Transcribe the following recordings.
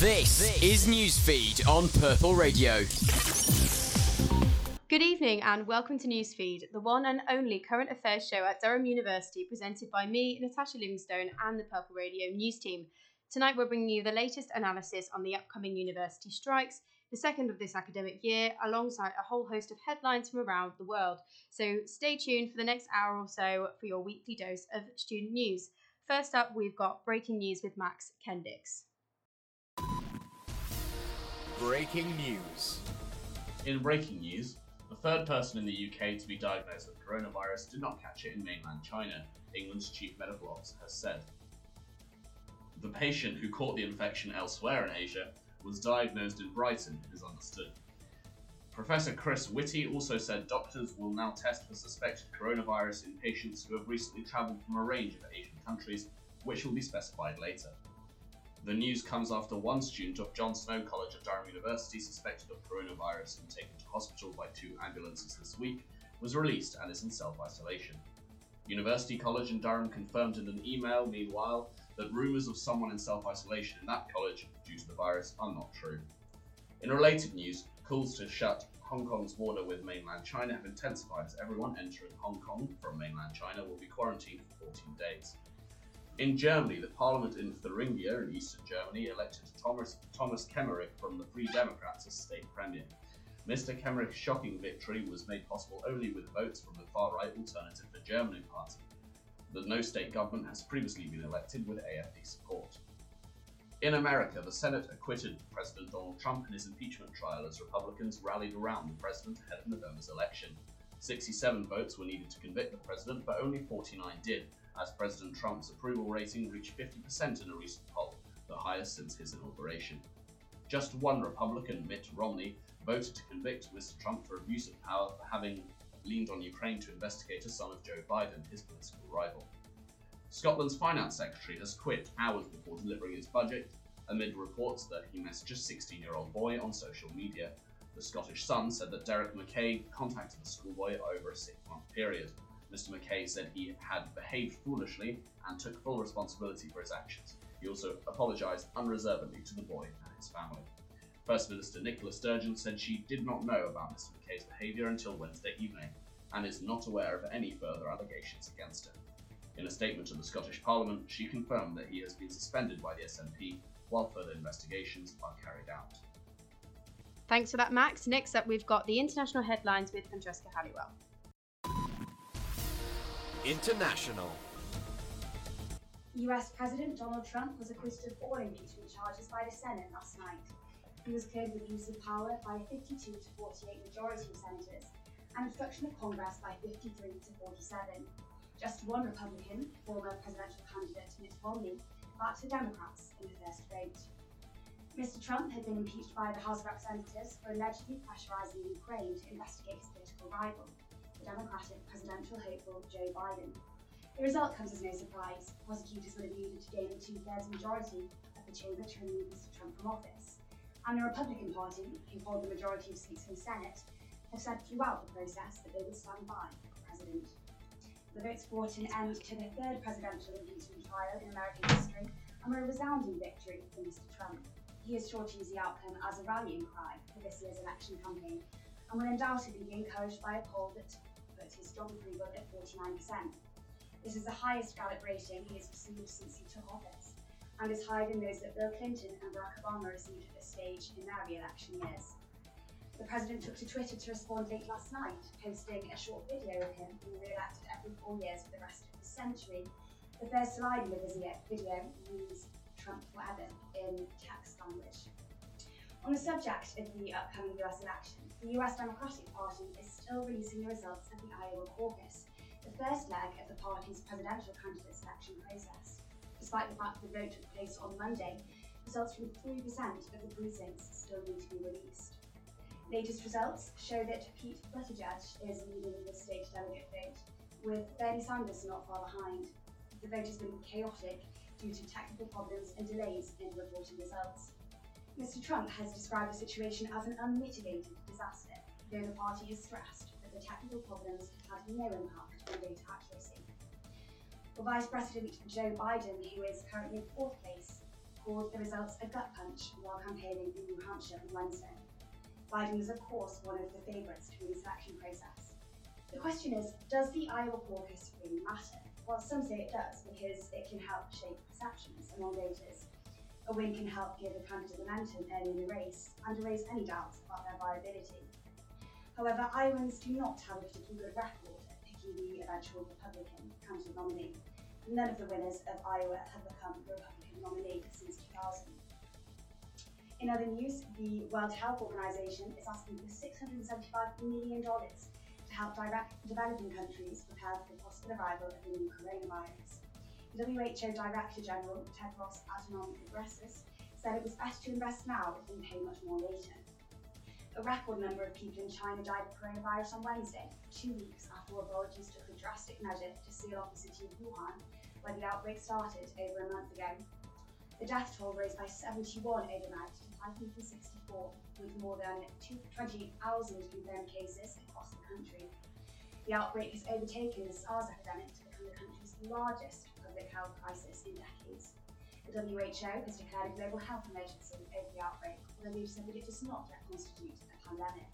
This is Newsfeed on Purple Radio. Good evening and welcome to Newsfeed, the one and only current affairs show at Durham University, presented by me, Natasha Livingstone, and the Purple Radio news team. Tonight we're bringing you the latest analysis on the upcoming university strikes, the second of this academic year, alongside a whole host of headlines from around the world. So stay tuned for the next hour or so for your weekly dose of student news. First up, we've got breaking news with Max Kendix. Breaking news. In breaking news, the third person in the UK to be diagnosed with coronavirus did not catch it in mainland China, England's chief medical officer has said. The patient who caught the infection elsewhere in Asia was diagnosed in Brighton, it is understood. Professor Chris Whitty also said doctors will now test for suspected coronavirus in patients who have recently travelled from a range of Asian countries, which will be specified later. The news comes after one student of John Snow College at Durham University suspected of coronavirus and taken to hospital by two ambulances this week was released and is in self isolation. University College in Durham confirmed in an email, meanwhile, that rumours of someone in self isolation in that college due to the virus are not true. In related news, calls to shut Hong Kong's border with mainland China have intensified as everyone entering Hong Kong from mainland China will be quarantined for 14 days. In Germany, the parliament in Thuringia in eastern Germany elected Thomas, Thomas Kemmerich from the Free Democrats as state premier. Mr. Kemmerich's shocking victory was made possible only with votes from the far right Alternative for Germany party. The no state government has previously been elected with AFD support. In America, the Senate acquitted President Donald Trump in his impeachment trial as Republicans rallied around the president ahead of November's election. 67 votes were needed to convict the president, but only 49 did, as President Trump's approval rating reached 50% in a recent poll, the highest since his inauguration. Just one Republican, Mitt Romney, voted to convict Mr. Trump for abuse of power for having leaned on Ukraine to investigate a son of Joe Biden, his political rival. Scotland's finance secretary has quit hours before delivering his budget amid reports that he messaged a 16 year old boy on social media. The Scottish Sun said that Derek Mackay contacted the schoolboy over a six month period. Mr. Mackay said he had behaved foolishly and took full responsibility for his actions. He also apologised unreservedly to the boy and his family. First Minister Nicola Sturgeon said she did not know about Mr. Mackay's behaviour until Wednesday evening and is not aware of any further allegations against him. In a statement to the Scottish Parliament, she confirmed that he has been suspended by the SNP while further investigations are carried out. Thanks for that, Max. Next up, we've got the international headlines with Francesca Halliwell. International. US President Donald Trump was acquitted of all impeachment charges by the Senate last night. He was cleared with use of power by a 52 to 48 majority of senators and obstruction of Congress by 53 to 47. Just one Republican, former presidential candidate Mitt Romney, backed the Democrats in the first vote. Mr. Trump had been impeached by the House of Representatives for allegedly pressurizing Ukraine to investigate his political rival, the Democratic presidential hopeful Joe Biden. The result comes as no surprise. Prosecutors would have needed to gain a two thirds majority of the chamber to remove Mr. Trump from office. And the Republican Party, who hold the majority of seats in the Senate, have said throughout the process that they will stand by the president. The votes brought an end to the third presidential impeachment trial in American history and were a resounding victory for Mr. Trump. He is sure to use the outcome as a rallying cry for this year's election campaign and will undoubtedly be encouraged by a poll that his strong approval at 49%. This is the highest Gallup rating he has received since he took office and is higher than those that Bill Clinton and Barack Obama received at this stage in their re election years. The president took to Twitter to respond late last night, posting a short video of him being re-elected every four years for the rest of the century. The first slide in the video reads Trump forever in text language. On the subject of the upcoming US election, the US Democratic Party is still releasing the results of the Iowa caucus, the first leg of the party's presidential candidate selection process. Despite the fact the vote took place on Monday, results from 3% of the precincts still need to be released. Latest results show that Pete Buttigieg is leading the state delegate vote, with Bernie Sanders not far behind. The vote has been chaotic due to technical problems and delays in reporting results. Mr. Trump has described the situation as an unmitigated disaster, though the party has stressed that the technical problems had no impact on data accuracy. For Vice President Joe Biden, who is currently in fourth place, called the results a gut punch while campaigning in New Hampshire on Wednesday. Biden was, of course, one of the favourites win the selection process. The question is, does the Iowa caucus really matter? Well, some say it does because it can help shape perceptions among voters. A win can help give a candidate momentum early in the race and erase any doubts about their viability. However, Iowans do not have a particularly good record at picking the eventual Republican candidate nominee. None of the winners of Iowa have become the Republican nominee since 2000. In other news, the World Health Organization is asking for $675 million to help direct developing countries prepare for the possible arrival of the new coronavirus. WHO Director General Tedros Adhanom Ghebreyesus said it was best to invest now we pay much more later. A record number of people in China died of coronavirus on Wednesday, two weeks after authorities took a drastic measure to seal off the city of Wuhan, where the outbreak started over a month ago. The death toll rose by 71 overnight to 564, with more than 20,000 confirmed cases across the country. The outbreak has overtaken the SARS epidemic to become the country's largest public health crisis in decades. The WHO has declared a global health emergency over the outbreak, although they've said that it does not yet constitute a pandemic.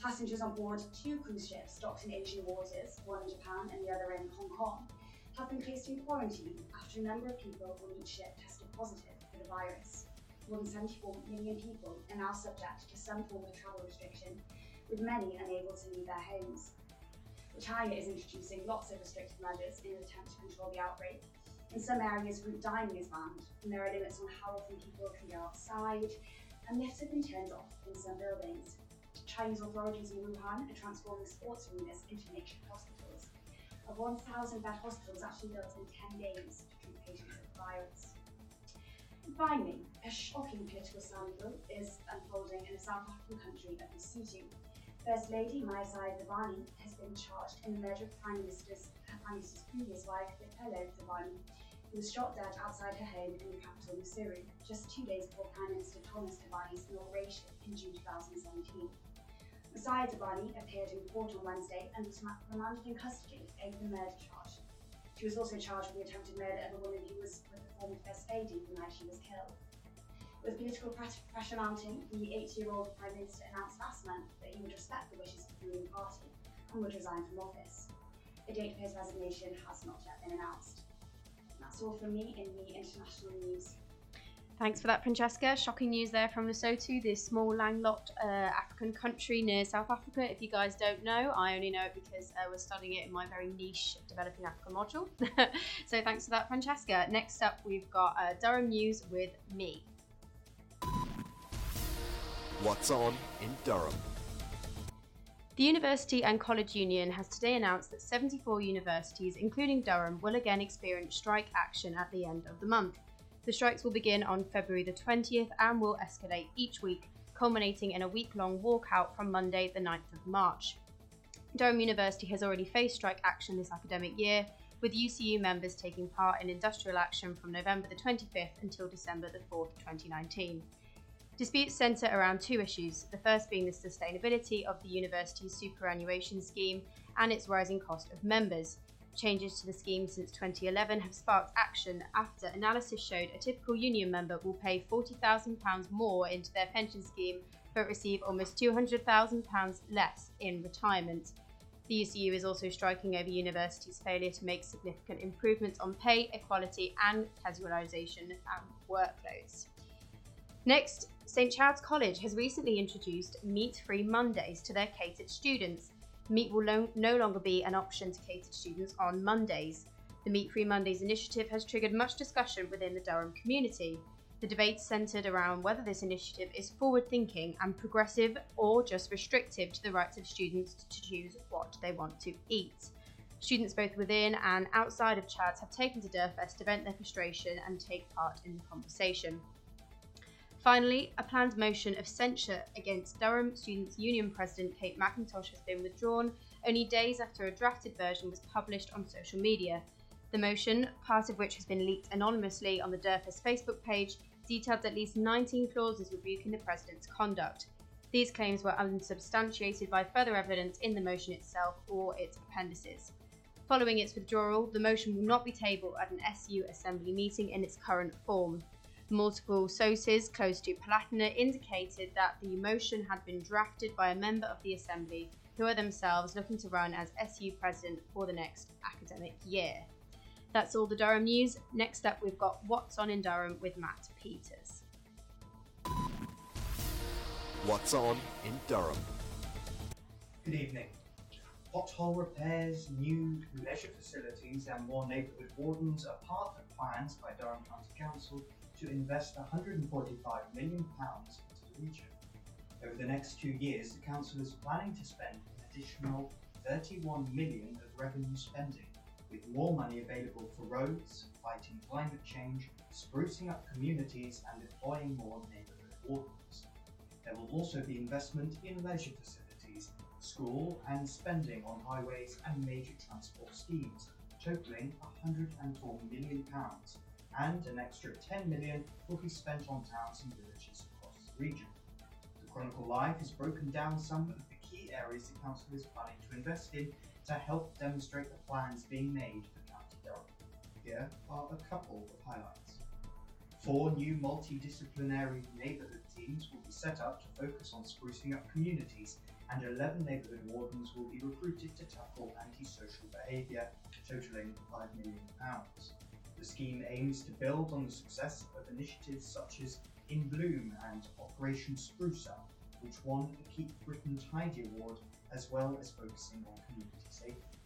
Passengers on board two cruise ships docked in Asian waters, one in Japan and the other in Hong Kong, have been placed in quarantine after a number of people on each ship tested positive for the virus. More than 74 million people are now subject to some form of travel restriction, with many unable to leave their homes. China is introducing lots of restrictive measures in an attempt to control the outbreak. In some areas, group dining is banned, and there are limits on how often people can go outside, and lifts have been turned off in some buildings. Chinese authorities in Wuhan are transforming sports arenas into makeshift hospitals. A 1,000 bed hospital was actually built in 10 days to treat patients with the virus. Finally, a shocking political scandal is unfolding in the South African country of Lesotho. First Lady Maesaiah Thabane has been charged in the murder of Prime Minister's, Prime Minister's previous wife, Viphello Thabane, who was shot dead outside her home in the capital, Maseru, just two days before Prime Minister Thomas Thabane's inauguration in June 2017. Maesaiah Thabane appeared in court on Wednesday and was remanded in custody over the murder charge. She was also charged with the attempted murder of a woman who was with the former First Lady the night she was killed. With political pressure mounting, the 80-year-old Prime Minister announced last month that he would respect the wishes of the ruling party and would resign from office. A date for his resignation has not yet been announced. And that's all from me in the international news. Thanks for that, Francesca. Shocking news there from Lesotho, this small landlocked uh, African country near South Africa. If you guys don't know, I only know it because uh, we're studying it in my very niche Developing Africa module. so thanks for that, Francesca. Next up, we've got uh, Durham News with me. What's on in Durham? The University and College Union has today announced that 74 universities, including Durham, will again experience strike action at the end of the month. The strikes will begin on February the 20th and will escalate each week, culminating in a week long walkout from Monday, the 9th of March. Durham University has already faced strike action this academic year, with UCU members taking part in industrial action from November the 25th until December the 4th, 2019. Disputes centre around two issues, the first being the sustainability of the university's superannuation scheme and its rising cost of members. Changes to the scheme since 2011 have sparked action after analysis showed a typical union member will pay £40,000 more into their pension scheme but receive almost £200,000 less in retirement. The UCU is also striking over universities' failure to make significant improvements on pay, equality, and casualisation and workloads. Next, St Chad's College has recently introduced Meat Free Mondays to their catered students. Meat will lo- no longer be an option to catered students on Mondays. The Meat Free Mondays initiative has triggered much discussion within the Durham community. The debate centred around whether this initiative is forward thinking and progressive or just restrictive to the rights of students to choose what they want to eat. Students both within and outside of Chads have taken to Durfess to vent their frustration and take part in the conversation. Finally, a planned motion of censure against Durham Students' Union President Kate McIntosh has been withdrawn only days after a drafted version was published on social media. The motion, part of which has been leaked anonymously on the Durfess Facebook page, detailed at least 19 clauses rebuking the president's conduct. These claims were unsubstantiated by further evidence in the motion itself or its appendices. Following its withdrawal, the motion will not be tabled at an SU assembly meeting in its current form. Multiple sources close to Palatinate indicated that the motion had been drafted by a member of the Assembly who are themselves looking to run as SU president for the next academic year. That's all the Durham news. Next up, we've got What's On in Durham with Matt Peters. What's on in Durham? Good evening. Pothole repairs, new leisure facilities, and more neighbourhood wardens are part of plans by Durham County Council to invest £145 million into the region. Over the next two years, the council is planning to spend an additional £31 million of revenue spending, with more money available for roads, fighting climate change, sprucing up communities, and deploying more neighbourhood wardens. There will also be investment in leisure facilities, school, and spending on highways and major transport schemes, totaling £104 million, and an extra 10 million will be spent on towns and villages across the region. The Chronicle Live has broken down some of the key areas the council is planning to invest in to help demonstrate the plans being made for County Durham. Here are a couple of highlights. Four new multidisciplinary neighbourhood teams will be set up to focus on sprucing up communities, and 11 neighbourhood wardens will be recruited to tackle antisocial behaviour, totalling £5 million. The scheme aims to build on the success of initiatives such as In Bloom and Operation Spruce Up, which won the Keep Britain Tidy Award, as well as focusing on community safety.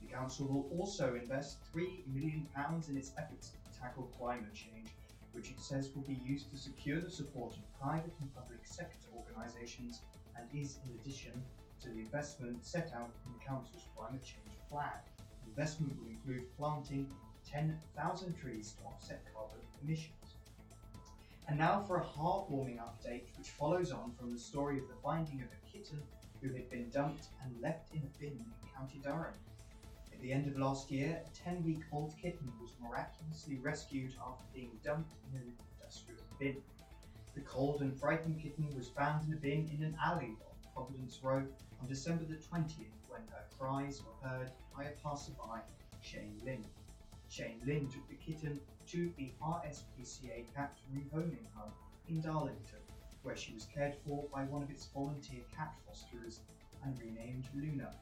The council will also invest £3 million in its efforts to tackle climate change, which it says will be used to secure the support of private and public sector organisations and is in addition to the investment set out in the council's climate change plan. Investment will include planting 10,000 trees to offset carbon emissions. And now for a heartwarming update which follows on from the story of the finding of a kitten who had been dumped and left in a bin in County Durham. At the end of last year, a 10 week old kitten was miraculously rescued after being dumped in an industrial bin. The cold and frightened kitten was found in a bin in an alley on Providence Road on December the 20th when her cries were heard by a passerby, Shane Lynn. Shane Lynn took the kitten to the RSPCA Cat Rehoming Hub in Darlington, where she was cared for by one of its volunteer cat fosterers and renamed Luna.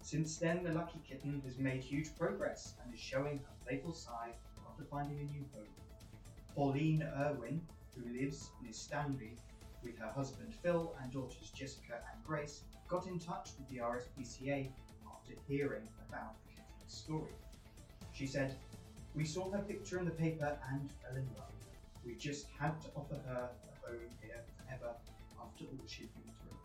Since then, the lucky kitten has made huge progress and is showing her playful side after finding a new home. Pauline Irwin, who lives near Stanley with her husband Phil and daughters Jessica and Grace, got in touch with the RSPCA after hearing about the kitten's story. She said, We saw her picture in the paper and fell in love. We just had to offer her a home here forever after all she'd been through.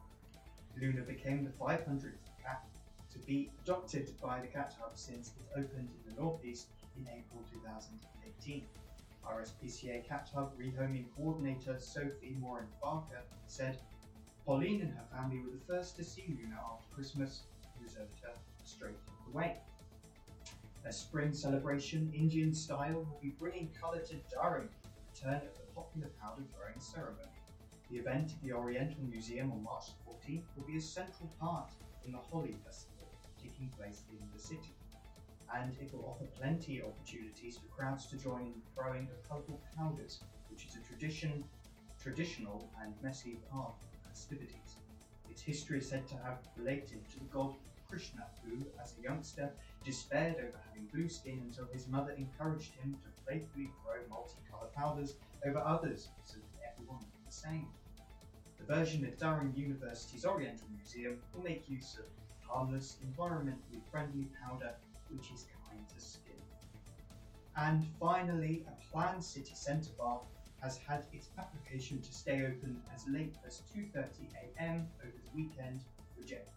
Luna became the 500th cat to be adopted by the Cat Hub since it opened in the Northeast in April 2018. RSPCA Cat Hub rehoming coordinator Sophie Morin Barker said, Pauline and her family were the first to see Luna after Christmas reserved her straight away. A spring celebration, Indian style, will be bringing colour to Durham the return of the popular powder throwing ceremony. The event at the Oriental Museum on March 14th will be a central part in the Holi Festival taking place in the city. And it will offer plenty of opportunities for crowds to join in the throwing of colourful powders, which is a tradition, traditional and messy part of festivities. Its history is said to have related to the god Krishna, who, as a youngster, despaired over having blue skin until his mother encouraged him to playfully throw multicolour powders over others so that everyone looked the same. The version at Durham University's Oriental Museum will make use of harmless, environmentally friendly powder which is kind to skin. And finally, a planned city centre bar has had its application to stay open as late as 2.30am over the weekend rejected.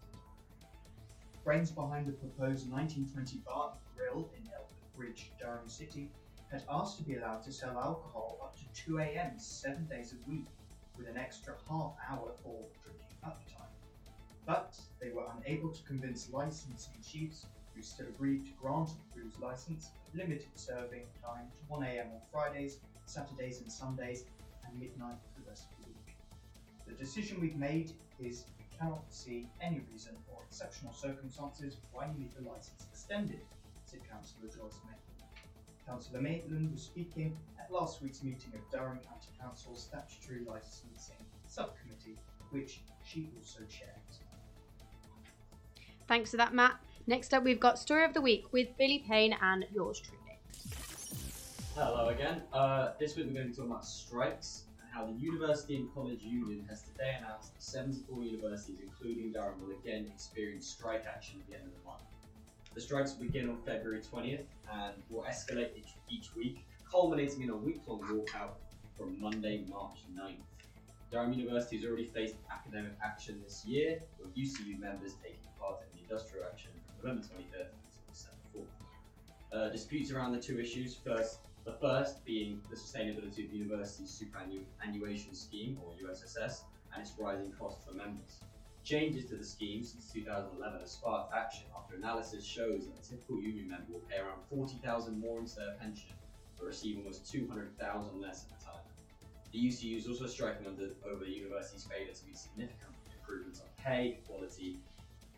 Brains behind the proposed 1920 bar grill in Elvet Bridge, Durham City, had asked to be allowed to sell alcohol up to 2am seven days a week, with an extra half hour for drinking uptime. But they were unable to convince licensing chiefs, who still agreed to grant a booze license, limited serving time to 1am on Fridays, Saturdays and Sundays, and midnight for the rest of the week. The decision we've made is cannot see any reason or exceptional circumstances why you need the license extended, said Councillor Joyce Maitland. Councillor Maitland was speaking at last week's meeting of Durham County Council's Statutory Licensing Subcommittee, which she also chaired. Thanks for that, Matt. Next up, we've got Story of the Week with Billy Payne and yours truly. Hello again. Uh, this week we're going to be talking about strikes and how the University and College Union has today announced that 74 universities, including Durham, will again experience strike action at the end of the month. The strikes will begin on February 20th and will escalate each, each week, culminating in a week-long walkout from Monday, March 9th. Durham University has already faced academic action this year, with UCU members taking part in the industrial action from November 23rd to December 4th. Uh, disputes around the two issues. First, the first being the sustainability of the university's superannuation scheme, or USSS, and its rising costs for members. Changes to the scheme since 2011 have sparked action after analysis shows that a typical union member will pay around 40,000 more into their pension, but receive almost 200,000 less at retirement. The UCU is also striking under, over the university's failure to make significant improvements on pay, quality,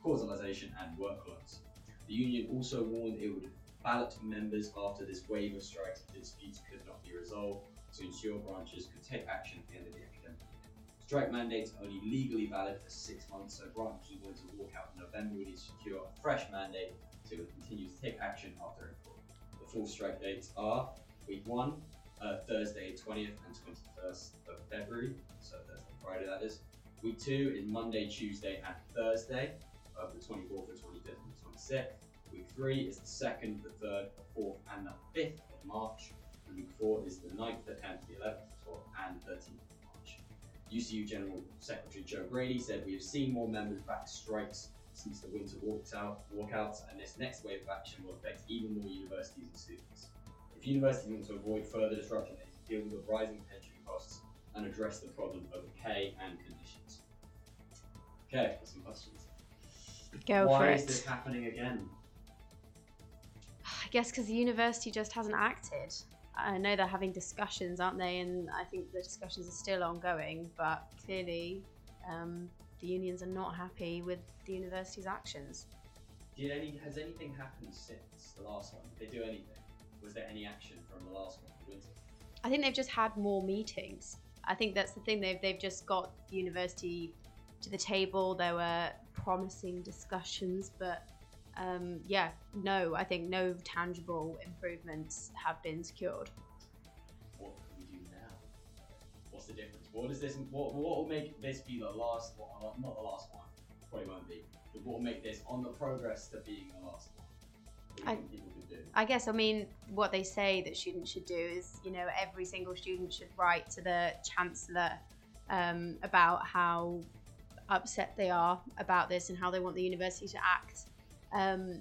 causalisation, and workloads. The union also warned it would ballot members after this wave of strikes if disputes could not be resolved to ensure branches could take action at the end of the academic year. Strike mandates are only legally valid for six months, so branches willing to walk out in November would need to secure a fresh mandate to continue to take action after April. The full strike dates are week one, uh, Thursday 20th and 21st of February, so Thursday, Friday that is. Week two is Monday, Tuesday, and Thursday of the 24th, the 25th, and the 26th. Week three is the second, the third, the fourth, and the fifth of March. And week four is the 9th, the 10th, the 11th, the 12th, and 13th of March. UCU General Secretary Jo Grady said we have seen more members back strikes since the winter walked out, walkouts, and this next wave of action will affect even more universities and students. If universities want to avoid further disruption, they need to deal with the rising pension costs and address the problem of pay and conditions. Okay, some questions. Go Why for is this happening again? I guess because the university just hasn't acted. I know they're having discussions, aren't they? And I think the discussions are still ongoing, but clearly um, the unions are not happy with the university's actions. Did any has anything happened since the last one? Did they do anything? Was there any action from the last one, the? I think they've just had more meetings. I think that's the thing. They've they've just got the university to the table. There were promising discussions, but um, yeah, no. I think no tangible improvements have been secured. What can we do now? What's the difference? What is this? What what will make this be the last one? Not not the last one. Probably won't be. But what will make this on the progress to being the last one? What do you I- think people could do? I guess I mean what they say that students should do is you know every single student should write to the chancellor um, about how upset they are about this and how they want the university to act. Um,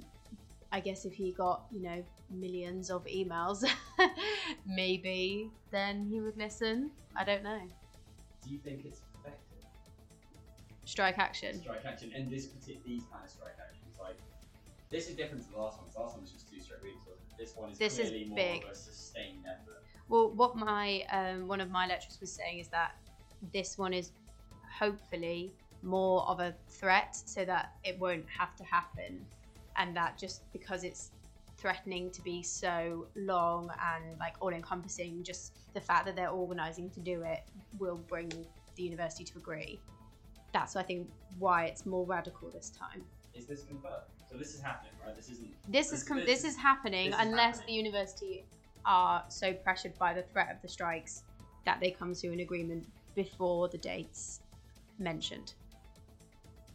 I guess if he got you know millions of emails, maybe then he would listen. I don't know. Do you think it's effective? Strike action. Strike action and this partic- these kind of strike actions like this is different to the last one. The last one was just two straight weeks. This one is This is more big. of a sustained effort. Well, what my um, one of my lecturers was saying is that this one is hopefully more of a threat, so that it won't have to happen, and that just because it's threatening to be so long and like all-encompassing, just the fact that they're organising to do it will bring the university to agree. That's I think why it's more radical this time. Is this confirmed? So this is happening, right? This isn't. This is com- this is happening this is unless happening. the university are so pressured by the threat of the strikes that they come to an agreement before the dates mentioned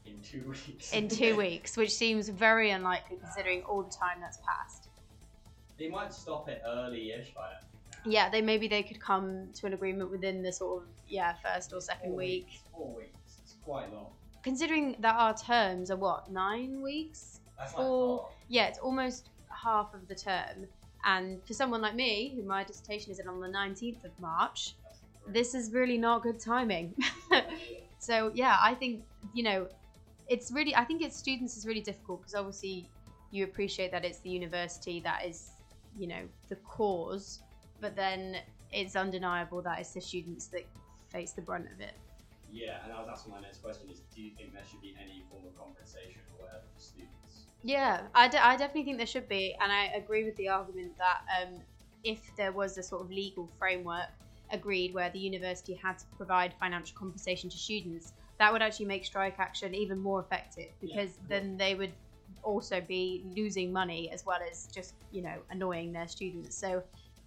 in two weeks. in two weeks, which seems very unlikely considering all the time that's passed. They might stop it early-ish. Yeah, they maybe they could come to an agreement within the sort of yeah first or second Four week. Weeks, four weeks. It's quite long. Considering that our terms are what nine weeks, That's Four- like half. yeah, it's almost half of the term. And for someone like me, who my dissertation is in on the 19th of March, this is really not good timing. so yeah, I think you know, it's really I think it's students is really difficult because obviously you appreciate that it's the university that is you know the cause, but then it's undeniable that it's the students that face the brunt of it. Yeah, and I was asking my next question is, do you think there should be any form of compensation or whatever for students? Yeah, I, de- I definitely think there should be, and I agree with the argument that um, if there was a sort of legal framework agreed where the university had to provide financial compensation to students, that would actually make strike action even more effective because then they would also be losing money as well as just you know annoying their students. So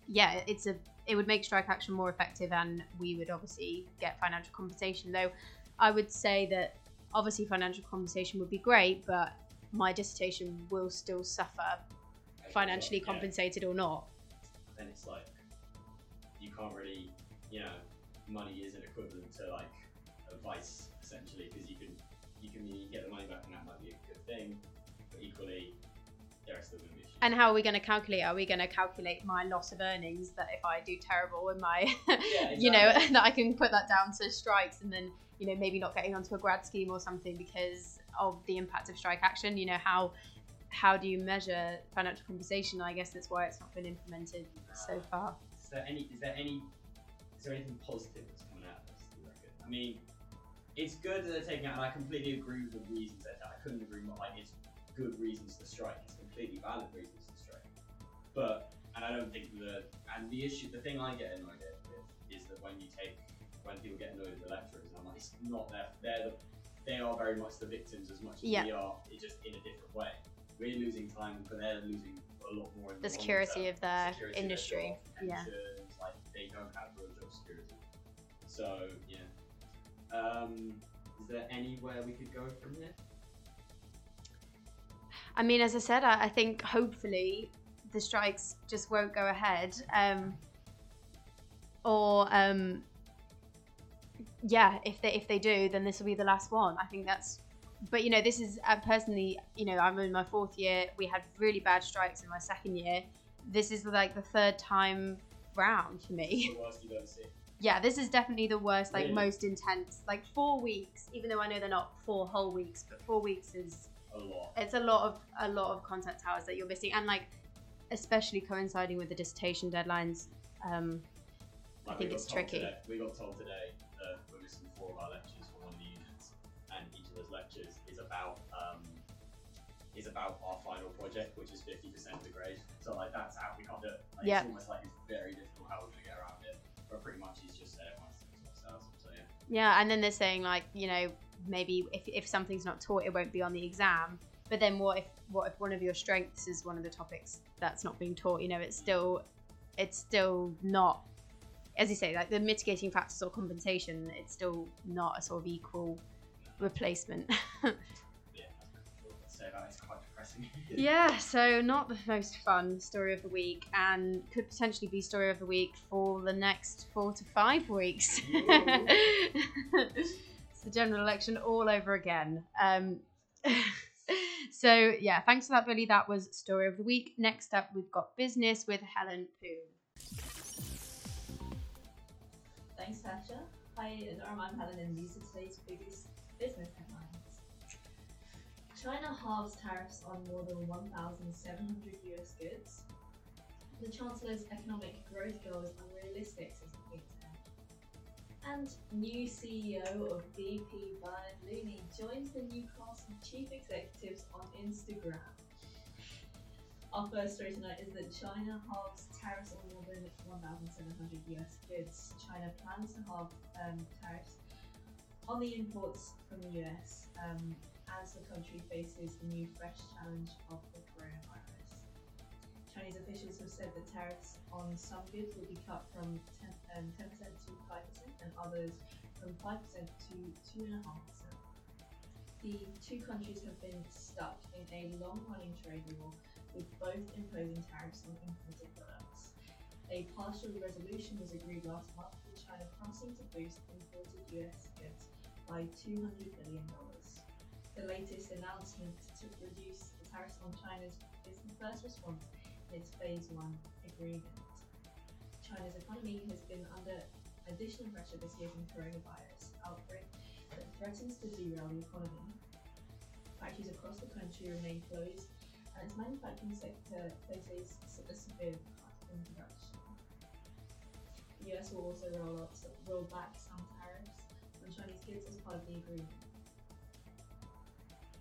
yeah, it's a it would make strike action more effective and we would obviously get financial compensation. Though I would say that obviously financial compensation would be great, but my dissertation will still suffer financially Yeah. compensated or not. then it's like you can't really, you know, money isn't equivalent to like advice essentially because you can you can you get the money back and that might be a good thing, but equally there are still going to be issues. And how are we going to calculate? Are we going to calculate my loss of earnings that if I do terrible in my, you know, that I can put that down to strikes and then, you know, maybe not getting onto a grad scheme or something because of the impact of strike action? You know, how how do you measure financial compensation? I guess that's why it's not been implemented so uh, far. Is there any? Is there any? Is there anything positive that's coming out of this? Do you reckon? I mean, it's good that they're taking out, and I completely agree with the reasons that I couldn't agree more. Like, it's good reasons to strike. It's completely valid reasons to strike. But, and I don't think the and the issue, the thing I get annoyed at with is that when you take when people get annoyed at the lecturers, and I'm like, it's not their, they're the, they are very much the victims as much as Yeah. we are. It's just in a different way. We're losing time, but they're losing a lot more. In The security term. of their Security of their industry, job, yeah. like they don't have real job security. So yeah. Um, is there anywhere we could go from here? I mean, as I said, I, I think hopefully the strikes just won't go ahead. Um, or um, yeah, if they if they do, then this will be the last one. I think that's. But you know, this is uh, personally, you know, I'm in my fourth year. We had really bad strikes in my second year. This is like the third time round for me. The worst you've ever seen. yeah, this is definitely the worst, like Really? most intense. Like four weeks, even though I know they're not four whole weeks, but four weeks is A lot. it's a lot of a lot of content hours that you're missing and like especially coinciding with the dissertation deadlines um I think we it's tricky. Today, we got told today that we're missing four of our lectures for one of the units, and each of those lectures is about um, is about our final project, which is fifty percent of the grade. So like that's out. We can't do it. Like, Yeah. It's almost like it's very difficult how we're But pretty much he's just themselves. So yeah. yeah and then they're saying like you know maybe if, if something's not taught it won't be on the exam but then what if what if one of your strengths is one of the topics that's not being taught you know it's still it's still not as you say like the mitigating factors or compensation it's still not a sort of equal replacement depressing. Yeah, so not the most fun story of the week, and could potentially be story of the week for the next four to five weeks. it's the general election all over again. Um, so yeah, thanks for that, Billy. That was story of the week. Next up, we've got business with Helen Poon. Thanks, Tasha. Hi, Durham. I'm Helen, and these are today's biggest business headlines. China halves tariffs on more than 1,700 US goods. The Chancellor's economic growth goal is unrealistic, says the think. And new CEO of BP, Bernard Looney, joins the new class of chief executives on Instagram. Our first story tonight is that China halves tariffs on more than 1,700 US goods. China plans to halve um, tariffs on the imports from the US um, as the country faces the new fresh challenge of the coronavirus. Chinese officials have said that tariffs on some goods will be cut from 10, um, 10% to 5% and others from 5% to 2.5%. The two countries have been stuck in a long running trade war with both imposing tariffs on imported products. A partial resolution was agreed last month with China promising to boost imported US goods by $200 billion. The latest announcement to reduce the tariffs on China's is the first response in its Phase 1 agreement. China's economy has been under additional pressure this year from coronavirus outbreak that threatens to derail the economy. Factories across the country remain closed and its manufacturing sector faces a severe cut in production. The US will also roll, out, roll back some tariffs on Chinese goods as part of the agreement.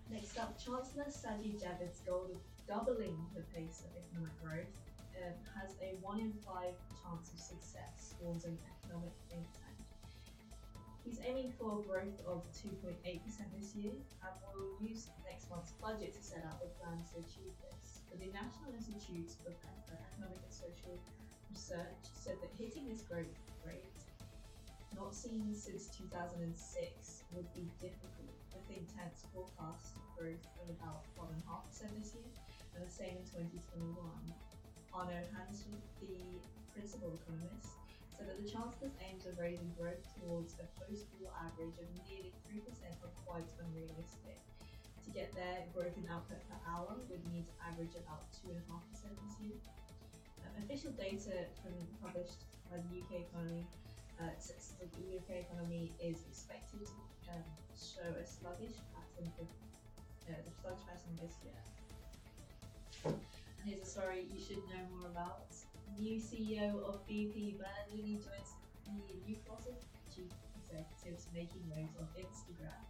Next up, Chancellor Sajid Javid's goal of doubling the pace of economic growth um, has a one in five chance of success, warns an economic tank. He's aiming for a growth of 2.8% this year and will use next month's budget to set out the plans to achieve this. But the National Institute Ec- Economic and Social Research said that hitting this growth rate, not seen since 2006, would be difficult. Think tank's forecast growth of about 1.5% this year and the same in 2021. Arno Hantzsche, the principal economist, said that the Chancellor's aims of raising growth towards a post-war average of nearly 3% are quite unrealistic. To get there, growth in output per hour would need to average about 2.5% this year. Um, official data from published by the UK economy uh, the UK economy is expected to um, show a sluggish pattern for uh, the sluggish pattern this year. And here's a story you should know more about. New CEO of BP, Bernard Looney, joins the new of chief executives making waves on Instagram.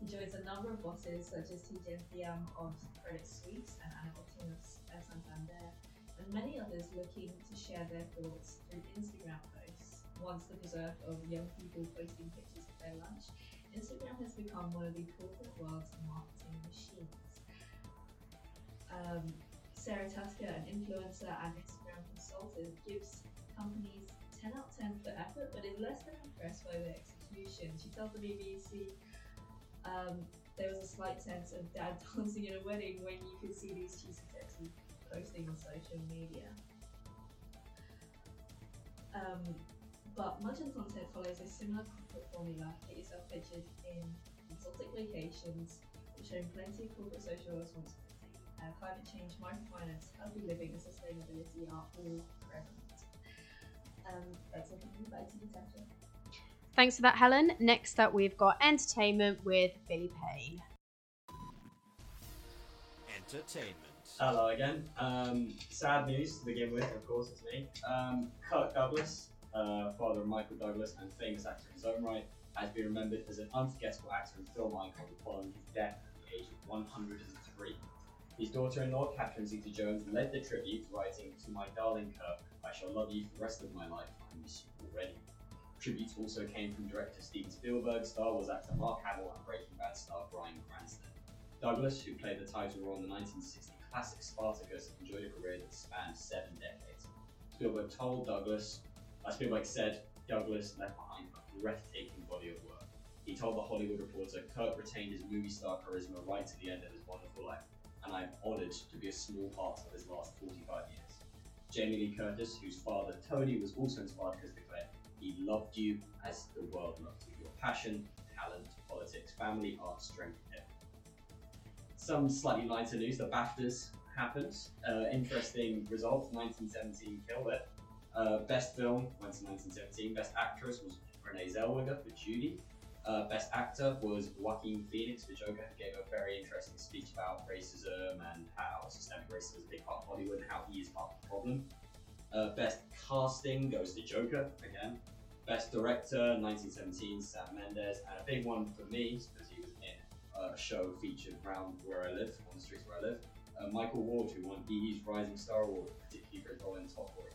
He joins a number of bosses such as Tidjane Thiam of Credit Suisse and Ana Botín of Santander, and many others looking to share their thoughts through Instagram posts. Once the preserve of young people posting pictures of their lunch, Instagram has become one of the corporate world's marketing machines. Um, Sarah Tasker, an influencer and Instagram consultant, gives companies 10 out of 10 for effort, but is less than impressed by their execution. She tells the BBC um, there was a slight sense of dad dancing at a wedding when you could see these cheesy texts posting on social media. Um, but much of the content follows a similar corporate formula. Get yourself pictured in exotic locations, showing plenty of corporate social responsibility. Uh, climate change, microfinance, healthy living, and sustainability are all present. Um, that's all from me. Back to you, Tasha. Thanks for that, Helen. Next up, we've got entertainment with Billy Payne. Entertainment. Hello again. Um, sad news to begin with, of course, it's me. Um, Kirk Douglas, uh, father Michael Douglas and famous actor in his own right, has been remembered as an unforgettable actor and film icon following his death at the age of 103. His daughter-in-law, Catherine Zeta-Jones, led the tribute, writing, "To my darling Kirk, I shall love you for the rest of my life. I miss you already." Tributes also came from director Steven Spielberg, Star Wars actor Mark Hamill, and Breaking Bad star Bryan Cranston. Douglas, who played the title role in the 1960 classic Spartacus, enjoyed a career that spanned seven decades. Spielberg told Douglas, uh, Spielberg said, Douglas left behind a breathtaking body of work. He told the Hollywood Reporter, Kirk retained his movie star charisma right to the end of his wonderful life, and I am honoured to be a small part of his last 45 years. Jamie Lee Curtis, whose father Tony was also in Spartacus, declared, He loved you as the world loved you. Your passion, talent, politics, family, art, strength, everything. Some slightly lighter news, the BAFTAs happened. Uh, interesting result, 1917 killed it. Uh, best film went to 1917. Best actress was Renee Zellweger for Judy. Uh, best actor was Joaquin Phoenix for Joker, who gave a very interesting speech about racism and how systemic racism is a big part of Hollywood and how he is part of the problem. Uh, best casting goes to Joker again. Best director 1917 Sam Mendes, and a big one for me because he was in a show featured around where I live, on the streets where I live. Uh, Michael Ward, who won EE's Rising Star Award, particularly for his role in Top Boy,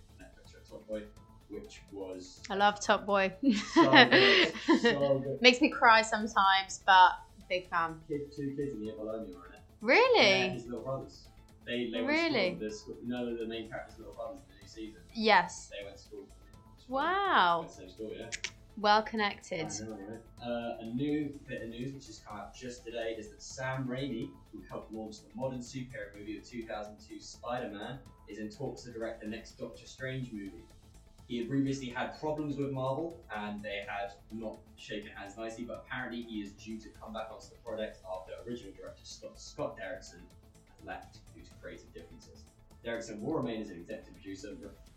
Top Boy, which was I love Top Boy. so good, so good. Makes me cry sometimes, but big fan. Kid, two kids in the below me were in it. Really? Yeah, his little brothers. They, they went Really? to school with the school. You know the main character's little brothers in the new season. Yes. They went to school. Wow. Went to the same school, yeah. Well connected. Uh, a new bit of news which has come out just today is that Sam Raimi, who helped launch the modern superhero movie of 2002 Spider-Man, is in talks to direct the next Doctor Strange movie. He had previously had problems with Marvel and they had not shaken hands nicely, but apparently he is due to come back onto the project after original director Scott, Scott Derrickson left due to creative differences. Derrickson will remain as an executive producer,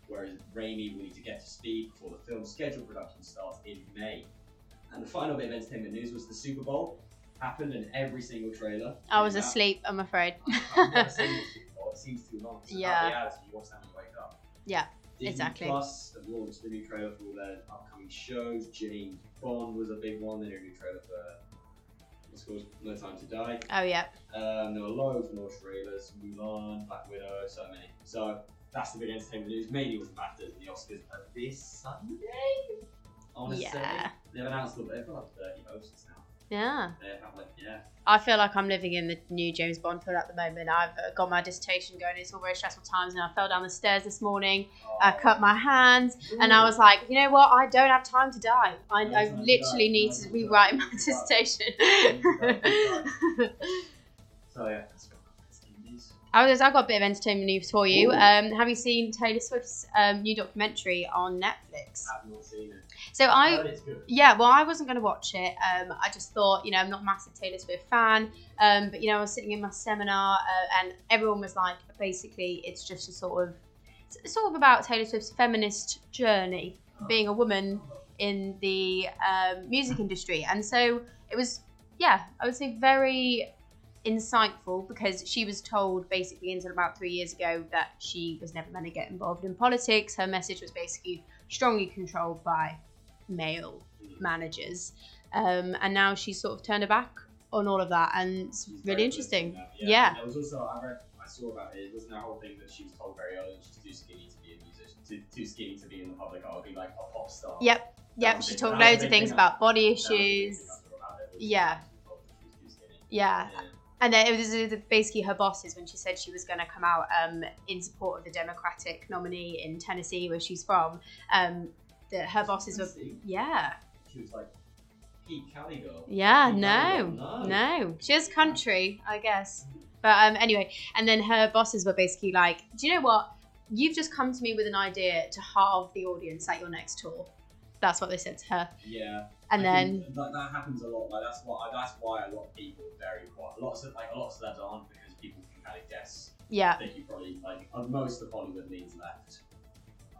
whereas Raimi will need to get to speed before the film's scheduled production starts in May. And the final bit of entertainment news was the Super Bowl happened in every single trailer. I was asleep, I'm afraid. I've never seen the Super Bowl. It seems too long. It's Yeah. reality. You watch that when wake up. Yeah, Disney exactly. Plus have launched the new trailer for all their upcoming shows. James Bond was a big one. They did a new trailer for what's called No Time to Die. Oh yeah. Um, there were loads more trailers. Mulan, Black Widow, so many. So that's the big entertainment news. Mainly with the BAFTAs and the Oscars are this Sunday. I want to say Yeah. they've announced that they've got like 30 hosts now. Yeah. They have like yeah. I feel like I'm living in the new James Bond film at the moment. I've uh, got my dissertation going. It's all very stressful times, and I fell down the stairs this morning. I cut my hands, and I was like, you know what? I don't have time to die. I, No I time to literally die. need No to rewrite my dissertation. entertainment news. I was, I got a bit of entertainment news for you. Um, have you seen Taylor Swift's um, new documentary on Netflix? I've not seen it. So I, good. Yeah, well, I wasn't going to watch it. Um, I just thought, you know, I'm not a massive Taylor Swift fan, um, but you know, I was sitting in my seminar, uh, and everyone was like, basically, it's just a sort of, it's sort of about Taylor Swift's feminist journey, being a woman in the um, music industry, and so it was, yeah, I would say very insightful because she was told basically until about three years ago that she was never meant to get involved in politics. Her message was basically strongly controlled by male managers. Um, and now she's sort of turned her back on all of that, and it's She's really interesting. at Yeah. It was also I read I saw about it. It wasn't that whole thing that she was told very early that she's too skinny to be a musician, too, too skinny to be in the public eye, be like a pop star. Yep, yep. She talked that was a loads of things about body That was the big issues. thing I saw about it, Yeah. she was told that she was too skinny. Yeah, Yeah. And then it was basically her bosses when she said she was going to come out um, in support of the Democratic nominee in Tennessee, where she's from. Um, that her bosses were, yeah, She was like Pete Cali girl. Yeah, Pete no, no. She has country, I guess. But um, anyway, and then her bosses were basically like, "Do you know what? You've just come to me with an idea to halve the audience at your next tour." That's what they said to her. Yeah. And I then, that, that happens a lot. Like that's why that's why a lot of people are very quiet. A lot of like a lot of celebs aren't because people can kind of guess. yeah, I think you probably like uh, most of Hollywood leans left.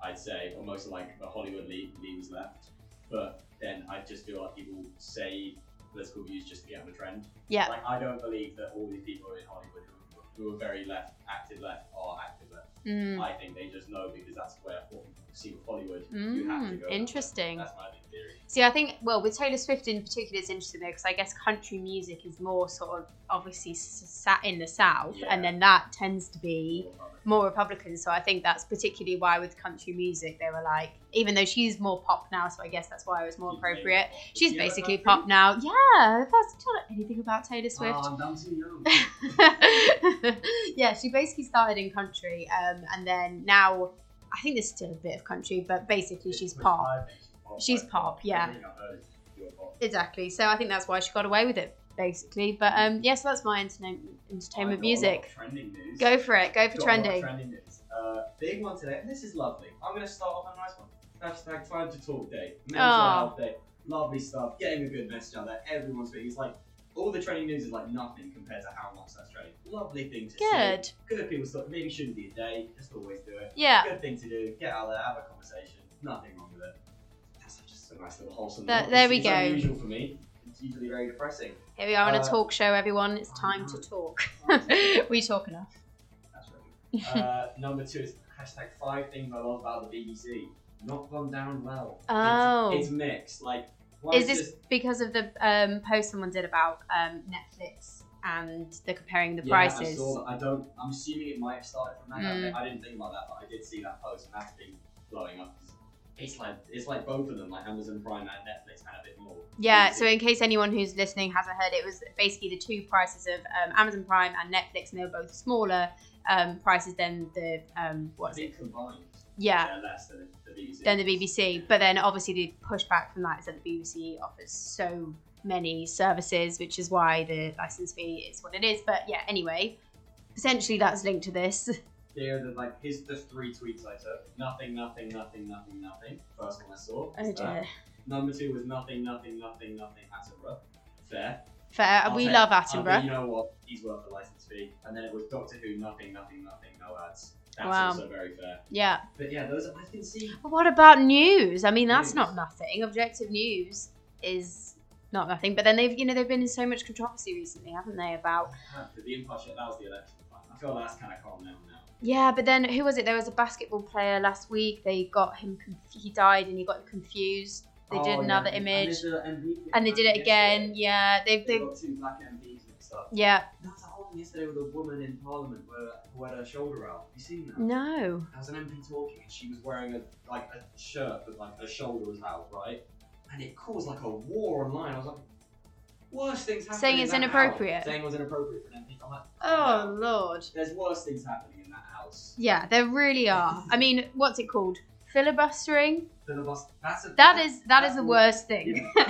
I'd say, or most of like the Hollywood lean, leans left. But then I just feel like people say political views just to get on the trend. yeah, Like I don't believe that all these people in Hollywood who, who are very left, active left, are active left. mm, I think they just know because that's where what see with Hollywood. you have to mm, that interesting. That's my big theory. See, I think well with Taylor Swift in particular, it's interesting though because I guess country music is more sort of obviously sat in the South, Yeah. and then that tends to be more Republican. So I think that's particularly why with country music they were like, even though she's more pop now, so I guess that's why it was more She's appropriate. pop. She's You basically pop now. Yeah, if I was to tell anything about Taylor Swift. Oh, I'm yeah, she basically started in country, um, and then now I think there's still a bit of country, but basically she's pop. She's pop, yeah. everything I've heard is pure pop. Exactly. So I think that's why she got away with it, basically. But um, yes, that's my entertainment entertainment got a lot of music. Go for it. Go for Got a lot of trending. trending news. Uh, big one today, and this is lovely. I'm going to start off on a nice one. Hashtag time to talk day. Mental health day. Lovely stuff. Getting a good message out there. Everyone's. It's like all the training news is like nothing compared to how much that's trending. Lovely thing to do. Good. see. Good people stuff. Maybe shouldn't be a day. Just always do it. Yeah. Good thing to do. Get out there, have a conversation. Nothing wrong with it. That's just a nice little wholesome. There- there we It's go. unusual for me. It's usually very depressing. Here we are on a Uh, talk show, everyone. It's time to talk. we talk enough. That's right. uh, number two is hashtag five things I love about the BBC. Not gone down well. It's- Oh. It's, mixed. Like, one Is this because of the um, post someone did about um, Netflix and the comparing the yeah, I prices? saw that. I don't. I'm assuming it might have started from that. Mm. I didn't think about that, but I did see that post, and that's been blowing up. It's like it's like both of them, like Amazon Prime and Netflix, had a bit more. Yeah, so in case anyone who's listening hasn't heard, it was basically the two prices of um, Amazon Prime and Netflix, and they were both smaller um, prices than the um, I what's it? think combined, Yeah, they're less than the BBC. than the BBC. But then obviously the pushback from that is that the BBC offers so many services, which is why the license fee is what it is. But yeah, anyway, essentially that's linked to this. There, the like here's the three tweets I took. Nothing, nothing, nothing, nothing, nothing. First one I saw. Oh dear. Number two was nothing, nothing, nothing, nothing. Attenborough. Fair. Fair. I'll we take- love I'll- Attenborough. you know what? He's worth the license fee. And then it was Doctor Who. Nothing, nothing, nothing. No ads. That's Wow. also very fair. Yeah. But yeah, those I can see. But what about news? I mean, that's News. not nothing. Objective news is not nothing. But then they've, you know, they've been in so much controversy recently, haven't they? About The, the impartial. That was the election. I feel that's kind of calm down now. yeah, but then who was it? There was a basketball player last week. They got him. Conf- he died, and he got confused. They Oh, did yeah, another and image, they did an MP and they did it again. Yeah, they've, They they've got two black MPs mixed up. yeah. That's one yesterday with a woman in Parliament where, who had her shoulder out. Have you seen that? No. There was an MP talking, and she was wearing a like a shirt, but like her shoulder was out, right? And it caused like a war online. I was like, worse things happening. Saying in it's that inappropriate? House. Saying it was inappropriate for an MP. I'm like, Oh lord. there's worse things happening in that house. Yeah, there really are. I mean, what's it called? Filibustering. Filibuster. That's a, That is that is that's the worst Yeah, thing. that's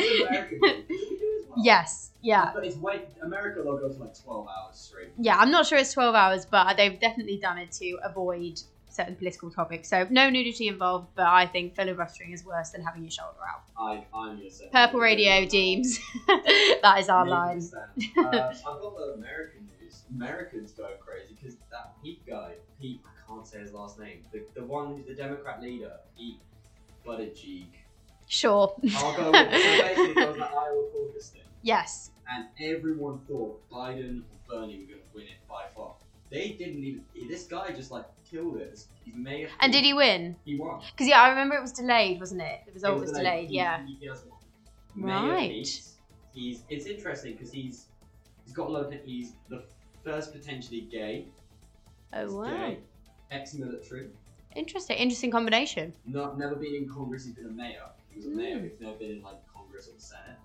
American. thing. Do we do as well? yes. Yeah. But it's America. They'll for like 12 hours straight. Yeah. I'm not sure it's 12 hours, but they've definitely done it to avoid certain political topics. So no nudity involved, but I think filibustering is worse than having your shoulder out. I, I'm gonna say. Purple radio deems. that is our line. uh, I've got the American news. Americans going crazy because that Pete guy, Pete, I can't say his last name. The, the one who's the Democrat leader, Pete Buttigieg. Sure. I'll go with it. So basically, there was that Iowa caucus thing, yes. and everyone thought Biden or Bernie were going to win it by far. They didn't even. This guy just like killed it. He's mayor. And did he win? He won. Because yeah, I remember it was delayed, wasn't it? The result It was, was delayed. He- Yeah. He, he doesn't want it. Mayor Right. He's it's interesting because he's he's got a lot of he's the first potentially gay. Oh he's wow. Gay, ex-military. Interesting. Interesting combination. Not never been in Congress. He's been a mayor. He was a mayor. Mm. He's never been in like Congress or the Senate.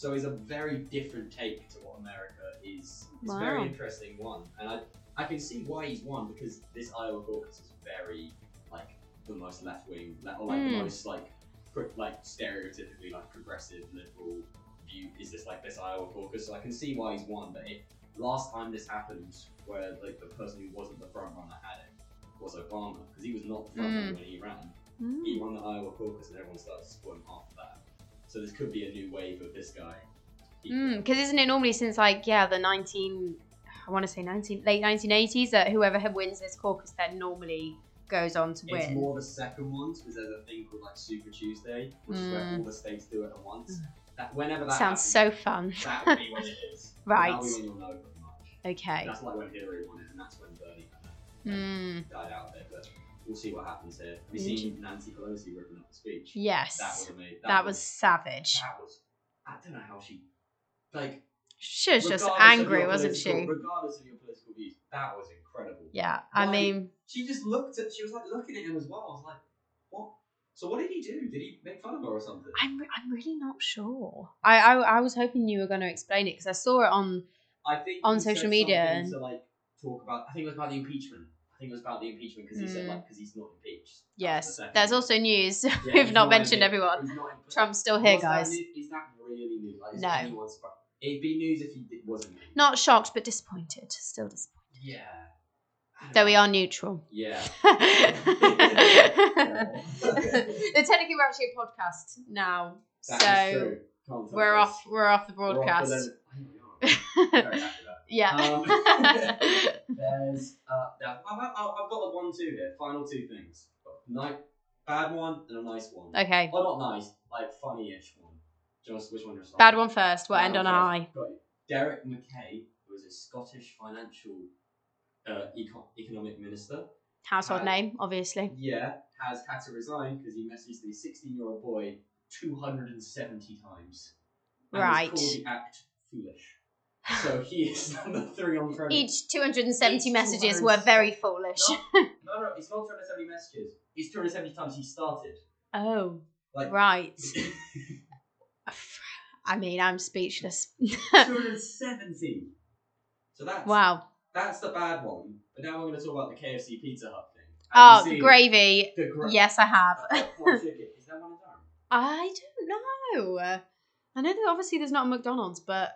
So he's a very different take to what America is. It's a very interesting one, and I I can see why he's won because this Iowa caucus is very like the most left wing, or like the Mm. most like pro- like stereotypically like progressive liberal view is this like this Iowa caucus. So I can see why he's won. But it, last time this happened, where like the person who wasn't the front runner had it was Obama because he was not the front runner Mm. when he ran. Mm. He won the Iowa caucus, and everyone started to support him after that. So this could be a new wave of this guy. Because isn't it normally since like yeah the 19 I want to say 19 late 1980s that whoever wins this caucus then normally goes on to win. It's more the second ones because there's a thing called like Super Tuesday, which is where Mm. all the states do it at once. That whenever that Sounds happens, so fun. that will be when it is. Right. That'll be when you'll know pretty much. Okay. That's like when Hillary won it, and that's when Bernie kind Mm. died out there. But we'll see what happens here. Have you seen Nancy Pelosi ripping up the speech? Yes. That was amazing. That was savage. That was. I don't know how she. Like. She was just angry, wasn't she? Regardless of your political views, that was incredible. Yeah. I Like, mean, she just looked at. She was like looking at him as well. I was like, what? So what did he do? Did he make fun of her or something? I'm re- I'm really not sure. I I, I was hoping you were going to explain it because I saw it on. I think on social media to like talk about. I think it was about the impeachment. Think it was about the impeachment because he said Mm. like because he's not impeached. That was the Yes. There's also news. Yeah, We've he's not mentioned impeached. everyone. Not. Trump's still here, guys. new- Is that really new? Like, No. It'd be news if he wasn't. Not shocked, but disappointed. Still disappointed. Yeah. Though we are neutral. Yeah. They're technically we're actually a podcast now, That so. We're off. We're off the We're off the broadcast. limit. I know we are. Very happy with that. yeah. Um, There's uh, I've, I've, I've got the one two here. Final two things. Nice, bad one and a nice one. okay. Well, not nice, like funny-ish one. Just which one you're Bad one first. We'll Bad end on a high. Got you. Derek Mackay, who is a Scottish financial uh, eco- economic minister, Household Uh, name, obviously. yeah, has had to resign because he messaged the 16-year-old boy 270 times. And Right. called the act foolish. So he is number three on. Each 270 Each messages 270. were very foolish. No, no, no, it's not 270 messages. It's 270 times he started. oh, Like, right. I mean, I'm speechless. 270. So that's wow. that's the bad one. But now we're going to talk about the KFC Pizza Hut thing. Oh, Have the gravy. The gra- Yes, I have. Hot chicken. Is that one of them? I don't know. I know that obviously there's not a McDonald's, but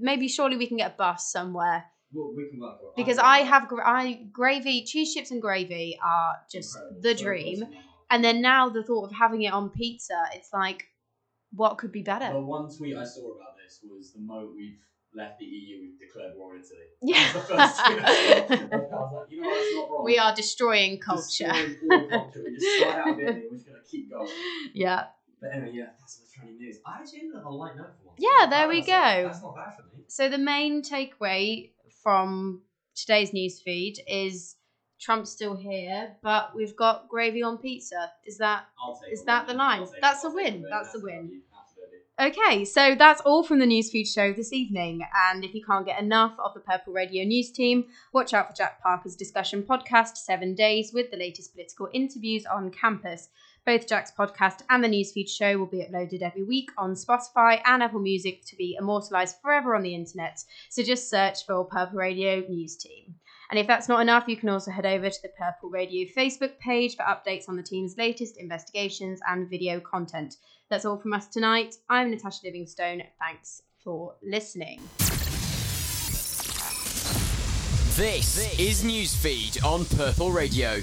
maybe surely we can get a bus somewhere Well, we can work it. because don't I have gra- I gravy, cheese chips, and gravy are just Incredible. the dream. to. And then now the thought of having it on pizza, it's like, what could be better? The one tweet I saw about this was the moment we've left the EU, we've declared war on Italy. Yeah. That the first tweet I saw. I was like, you know what, that's not wrong. we are destroying culture. Destroying all culture. We just out of and we're just going to keep going. yeah. But anyway, yeah, that's the trending news. I actually ended on a light note for once. Yeah, there we That's not- go. That's not bad for me. So the main takeaway from today's news feed is Trump's still here, but we've got gravy on pizza. Is that Is that win. the line? That's a win. That's a win. Okay, so that's all from the Newsfeed show this evening. And if you can't get enough of the Purple Radio News team, watch out for Jack Parker's discussion podcast, Seven Days, with the latest political interviews on campus. Both Jack's podcast and the Newsfeed show will be uploaded every week on Spotify and Apple Music to be immortalised forever on the internet. So just search for Purple Radio News Team. And if that's not enough, you can also head over to the Purple Radio Facebook page for updates on the team's latest investigations and video content. That's all from us tonight. I'm Natasha Livingstone. Thanks for listening. This is Newsfeed on Purple Radio.